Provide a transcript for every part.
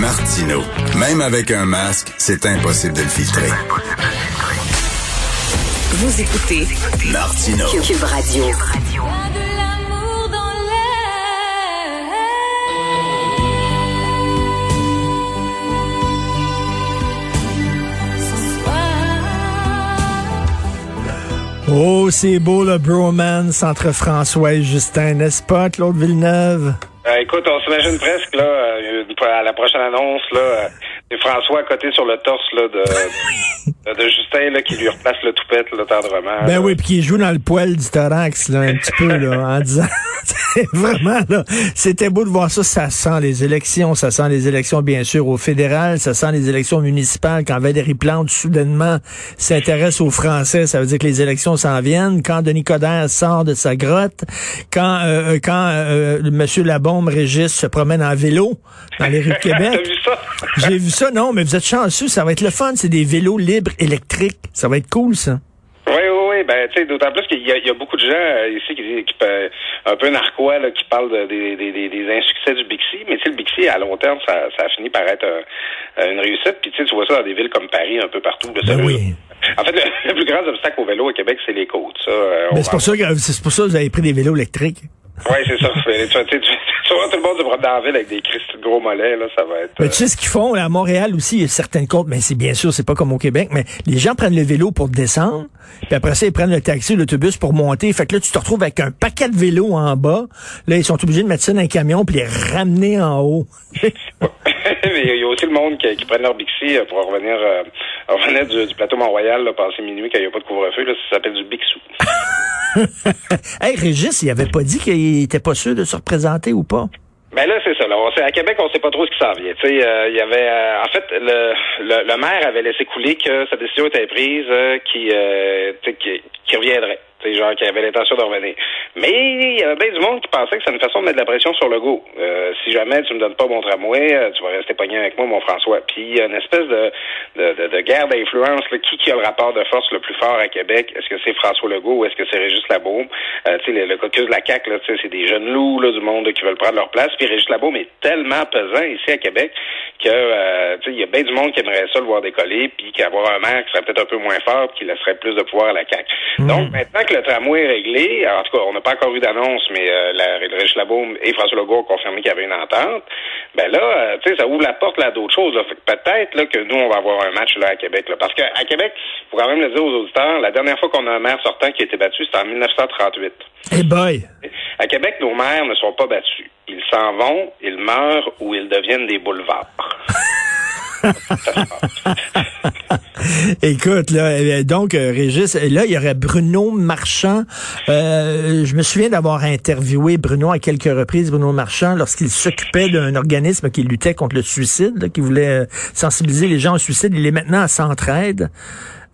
Martino. Même avec un masque, c'est impossible de le filtrer. Vous écoutez Martino. Cube Radio. Oh, c'est beau le bromance entre François et Justin, n'est-ce pas, Claude Villeneuve? Euh, écoute, on s'imagine presque là, euh, à la prochaine annonce là, euh, c'est François à côté sur le torse là, de, de, Justin là, qui lui replace le toupette là, tendrement. Ben là. oui, puis qui joue dans le poil du thorax là, un petit peu là, en disant vraiment là, c'était beau de voir ça. Ça sent les élections, ça sent les élections bien sûr au fédéral, ça sent les élections municipales. Quand Valérie Plante soudainement s'intéresse aux Français, ça veut dire que les élections s'en viennent. Quand Denis Coderre sort de sa grotte, quand euh, quand euh, Monsieur Régis se promène en vélo dans les rues de Québec. T'as vu ça? J'ai vu ça, non, mais vous êtes chanceux, ça va être le fun, c'est des vélos libres électriques. Ça va être cool, ça. Oui, oui, oui. Ben, tu sais, d'autant plus qu'il y, a- il y a beaucoup de gens euh, ici qui, qui euh, un peu narquois là, qui parlent de- des, des, des, des insuccès du Bixi. Mais tu sais, le Bixi, à long terme, ça, ça a fini par être euh, une réussite. Puis tu sais, tu vois ça dans des villes comme Paris, un peu partout. là, Ben oui. En fait, le, le plus grand obstacle au vélo au Québec, c'est les côtes. Ça, euh, Mais c'est pour ça que pour ça que vous avez pris des vélos électriques. Oui, c'est ça. tu, vois, tu, tu, vois tout le monde se promener dans la ville avec des cristes de gros mollets, là, ça va être. Mais euh, tu sais ce qu'ils font là, à Montréal aussi, il y a certaines côtes, mais c'est bien sûr, c'est pas comme au Québec, mais les gens prennent le vélo pour descendre, puis après ça, ils prennent le taxi, l'autobus pour monter. Fait que là, tu te retrouves avec un paquet de vélos en bas. Là, ils sont obligés de mettre ça dans un camion puis les ramener en haut. Mais il y a aussi le monde qui, qui prennent leur Bixi euh, pour revenir, euh, revenir du, du plateau Mont-Royal, là, passer minuit quand il n'y a pas de couvre-feu. Là, ça s'appelle du Bixou. hey, Régis, il avait pas dit qu'il était pas sûr de se représenter ou pas? Ben là, c'est ça. Là. On sait, à Québec, on sait pas trop ce qui s'en vient. Euh, il y avait, euh, en fait, le, le, le maire avait laissé couler que sa décision était prise, euh, qui, qui, qui reviendrait. Sais, genre, qui avait l'intention de revenir. Mais il y avait bien du monde qui pensait que c'est une façon de mettre de la pression sur le go. Euh, si jamais tu me donnes pas mon tramway, euh, tu vas rester pogné avec moi, mon François. Puis il y a une espèce de, de, de, de guerre d'influence. Qui, qui a le rapport de force le plus fort à Québec? Est-ce que c'est François Legault ou est-ce que c'est Régis Labaume? Euh, tu sais, le, le caucus de la CAQ, là, tu sais, c'est des jeunes loups là, du monde qui veulent prendre leur place. Puis Régis Labaume est tellement pesant ici à Québec que euh, tu sais, il y a bien du monde qui aimerait ça le voir décoller, puis qu'avoir un maire qui serait peut-être un peu moins fort, qui laisserait plus de pouvoir à la CAQ. Donc maintenant que le tramway est réglé, en tout cas, on n'a pas encore eu d'annonce, mais euh, la, Labaume et François Legault ont confirmé qu'il y avait une entente. Ben là, euh, tu sais, ça ouvre la porte là, à d'autres choses. Là. Fait que peut-être là, que nous, on va avoir un match là à Québec. Là. Parce qu'à Québec, faut quand même le dire aux auditeurs, la dernière fois qu'on a un maire sortant qui a été battu, c'était en 1938. Hey boy! À Québec, nos maires ne sont pas battus. Ils s'en vont, ils meurent ou ils deviennent des boulevards. Écoute, là, euh, donc, euh, Régis, là, il y aurait Bruno Marchand. Euh, je me souviens d'avoir interviewé Bruno à quelques reprises, Bruno Marchand, lorsqu'il s'occupait d'un organisme qui luttait contre le suicide, là, qui voulait euh, sensibiliser les gens au suicide. Il est maintenant à Centraide.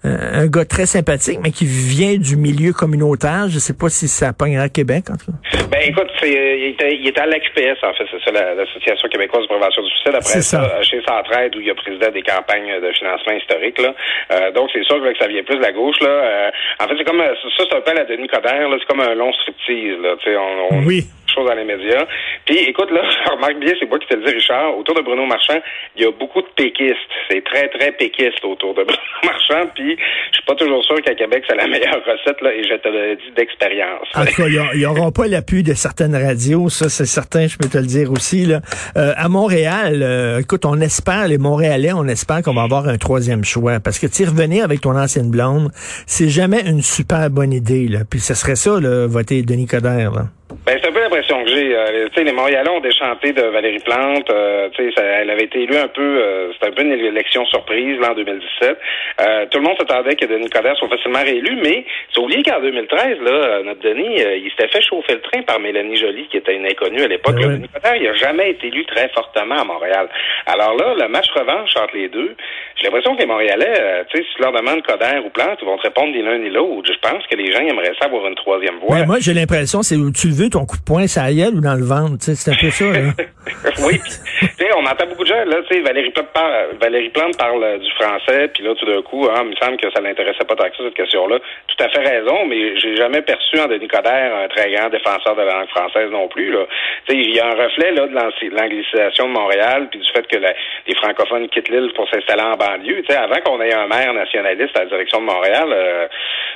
Euh, un gars très sympathique, mais qui vient du milieu communautaire. Je sais pas si ça pognera à Québec, en tout cas. Ben écoute, euh, il, était, il était à l'AQPS, en fait, c'est ça, la- l'Association québécoise de prévention du suicide. Après ça. Centraide, où il y a président des campagnes de financement historique. Là. Euh, donc c'est sûr que ça vient plus de la gauche. Là. Euh, en fait, c'est comme euh, ça, c'est un peu à la Denis Coderre, c'est comme un long striptease. Là, on, on, Oui. chose dans les médias. Puis écoute, là, remarque bien, c'est moi qui te le dis, Richard, autour de Bruno Marchand, il y a beaucoup de péquistes. C'est très, très péquiste autour de Bruno Marchand. Puis je suis pas toujours sûr qu'à Québec, c'est la meilleure recette, là, et je te le dis d'expérience. En tout cas, ils n'auront pas l'appui de certaines radios, ça c'est certain, je peux te le dire aussi. Là. Euh, à Montréal, euh, écoute, on espère, les Montréalais, on espère qu'on va avoir un troisième choix. Parce que tu revenir avec ton ancienne blonde, c'est jamais une super bonne idée. Là. Puis ce serait ça, là, voter Denis Coderre. Là. Ben, c'est un peu l'impression que j'ai. Euh, tu sais, les Montréalais ont déchanté de Valérie Plante. Euh, tu sais, ça- elle avait été élue un peu, euh, c'était un peu une élection surprise, là, en 2017. Euh, tout le monde s'attendait que Denis Coderre soit facilement réélu, mais c'est oublié qu'en 2013, là, euh, notre Denis, il s'était fait chauffer le train par Mélanie Joly, qui était une inconnue à l'époque. Ben ouais. Denis Coderre, il a jamais été élu très fortement à Montréal. Alors là, le match revanche entre les deux, j'ai l'impression que les Montréalais, euh, tu sais, si tu leur demandes Coderre ou Plante, ils vont te répondre ni l'un ni l'autre. Je pense que les gens aimeraient ça avoir une troisième voie. Ouais, moi, j'ai l'impression, c'est où tu le veux, ton coup de poing, ça gueule ou dans le ventre. tu sais, C'est un peu ça. Là. oui. Tu sais, on entend beaucoup de gens, là, tu sais, Valérie Plante parle, Valérie Plante parle euh, du français, puis là, tout d'un coup, ah, il me semble que ça l'intéressait pas tant que ça, cette question-là. Tout à fait raison, mais j'ai jamais perçu en Denis Coderre un très grand défenseur de la langue française non plus. Là. il y a un reflet là de l'anglicisation de Montréal, puis du fait que les francophones quittent l'île pour s'installer en banlieue. sais, avant qu'on ait un maire nationaliste à la direction de Montréal, euh,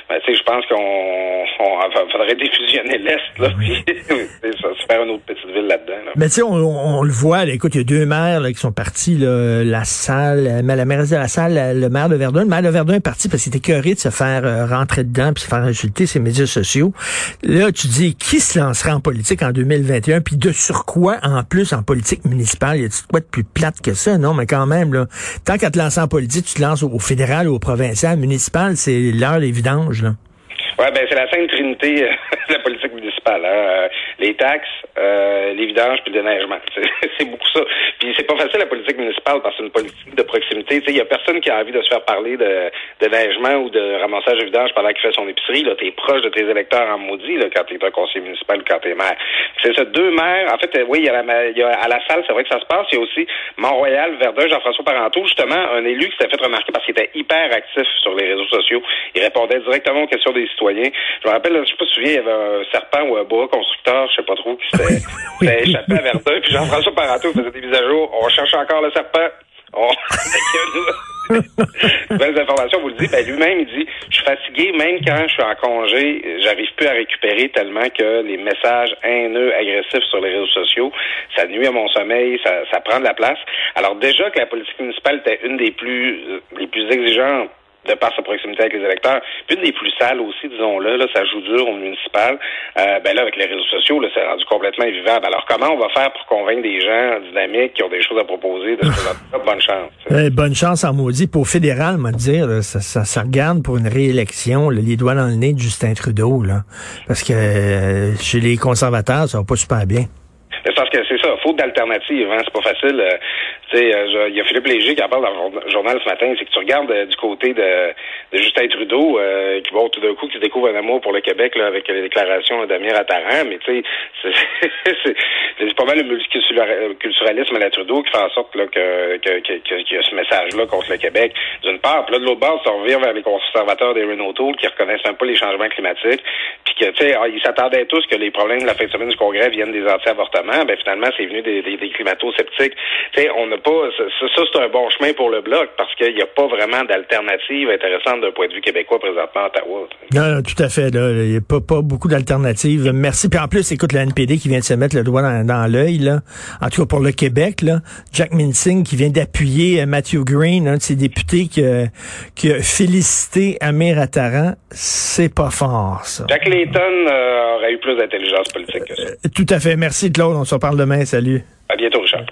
ben, je pense qu'on faudrait défusionner l'Est, là, puis se faire une autre petite ville là-dedans. Là. Mais tu sais, on, on, le voit, là, écoute, il y a deux maires là, qui sont partis, là, la salle, mais la mairesse de la salle, le maire de Verdun. Le maire de Verdun est parti parce qu'il était curé de se faire euh, rentrer dedans puis se faire insulter ses médias sociaux. Là, tu dis, qui se lancera en politique en 2021? Puis de sur quoi, en plus, en politique municipale? Y a-tu quoi de plus plate que ça? Non, mais quand même, là, tant qu'à te lancer en politique, tu te lances au, fédéral ou au provincial. Municipal, c'est l'heure des vidanges, là. Ouais, ben c'est la sainte trinité euh, de la politique municipale. Hein. Euh, les taxes, euh, les vidanges puis le déneigement. C'est beaucoup ça. Puis c'est pas facile la politique municipale parce que c'est une politique de proximité. Il y a personne qui a envie de se faire parler de déneigement ou de ramassage de vidange pendant qu'il fait son épicerie. Là, t'es proche de tes électeurs en maudit là, quand t'es un conseiller municipal ou quand t'es maire. C'est ça, deux maires. En fait, oui, il y, a la, y a à la salle, c'est vrai que ça se passe. Il y a aussi Mont-Royal, Verdun, Jean-François Parenteau, justement, un élu qui s'est fait remarquer parce qu'il était hyper actif sur les réseaux sociaux. Il répondait directement aux questions des citoyens. Je me rappelle, je sais pas si souviens, il y avait un serpent ou un bois constructeur, je sais pas trop, qui s'était échappé à Verdun, puis Jean-François Parenteau faisait des mises à jour. On cherche encore le serpent. On... Belles informations, vous le dites. Ben, lui-même, il dit, je suis fatigué, même quand je suis en congé, j'arrive plus à récupérer tellement que les messages haineux, agressifs sur les réseaux sociaux, ça nuit à mon sommeil, ça, ça prend de la place. Alors déjà que la politique municipale était une des plus, euh, les plus exigeantes de par sa proximité avec les électeurs. Puis une des plus sales aussi, disons-le, là, ça joue dur au municipal. Euh, ben là, avec les réseaux sociaux, là, c'est rendu complètement invivable. Alors, comment on va faire pour convaincre des gens dynamiques qui ont des choses à proposer de se Bonne chance? Eh, bonne chance en maudit. Pour fédéral, moi dire, ça, ça, ça, regarde pour une réélection, les doigts dans le nez de Justin Trudeau, là. Parce que euh, chez les conservateurs, ça va pas super bien. Mais que c'est ça, faute d'alternative, hein, c'est pas facile. Euh, euh, il y a Philippe Léger qui en parle dans le journal ce matin, c'est que tu regardes euh, du côté de, Justin Trudeau, qui bon, tout d'un coup, qui découvre un amour pour le Québec là, avec les déclarations d'Amir Attaran, mais tu sais, c'est pas mal le multiculturalisme à la Trudeau qui fait en sorte là, que, que, que, qu'il y a ce message-là contre le Québec, d'une part. Puis là, de l'autre bord, ça revient vers les conservateurs des Renault Tool qui reconnaissent un peu les changements climatiques, puis que, tu sais, ah, ils s'attendaient tous que les problèmes de la fin de semaine du Congrès viennent des anti-avortements. Ben, finalement, c'est venu des, des, des climato-sceptiques. On n'a pas... Ça, ça c'est un bon chemin pour le Bloc parce qu'il n'y a pas vraiment d'alternative intéressante d'un point de vue québécois présentement à Ottawa. Non, tout à fait. Il n'y a pas, pas beaucoup d'alternatives. Merci. Puis en plus, écoute, le NPD qui vient de se mettre le doigt dans, dans l'œil, là. En tout cas, pour le Québec, là. Jack Minsing qui vient d'appuyer euh, Matthew Green, un de ses députés qui, qui a félicité Amir Attaran. C'est pas fort, ça. Jack Layton euh, aurait eu plus d'intelligence politique que ça. Euh, tout à fait. Merci, Claude. On se reparle demain. Salut. À bientôt, Richard.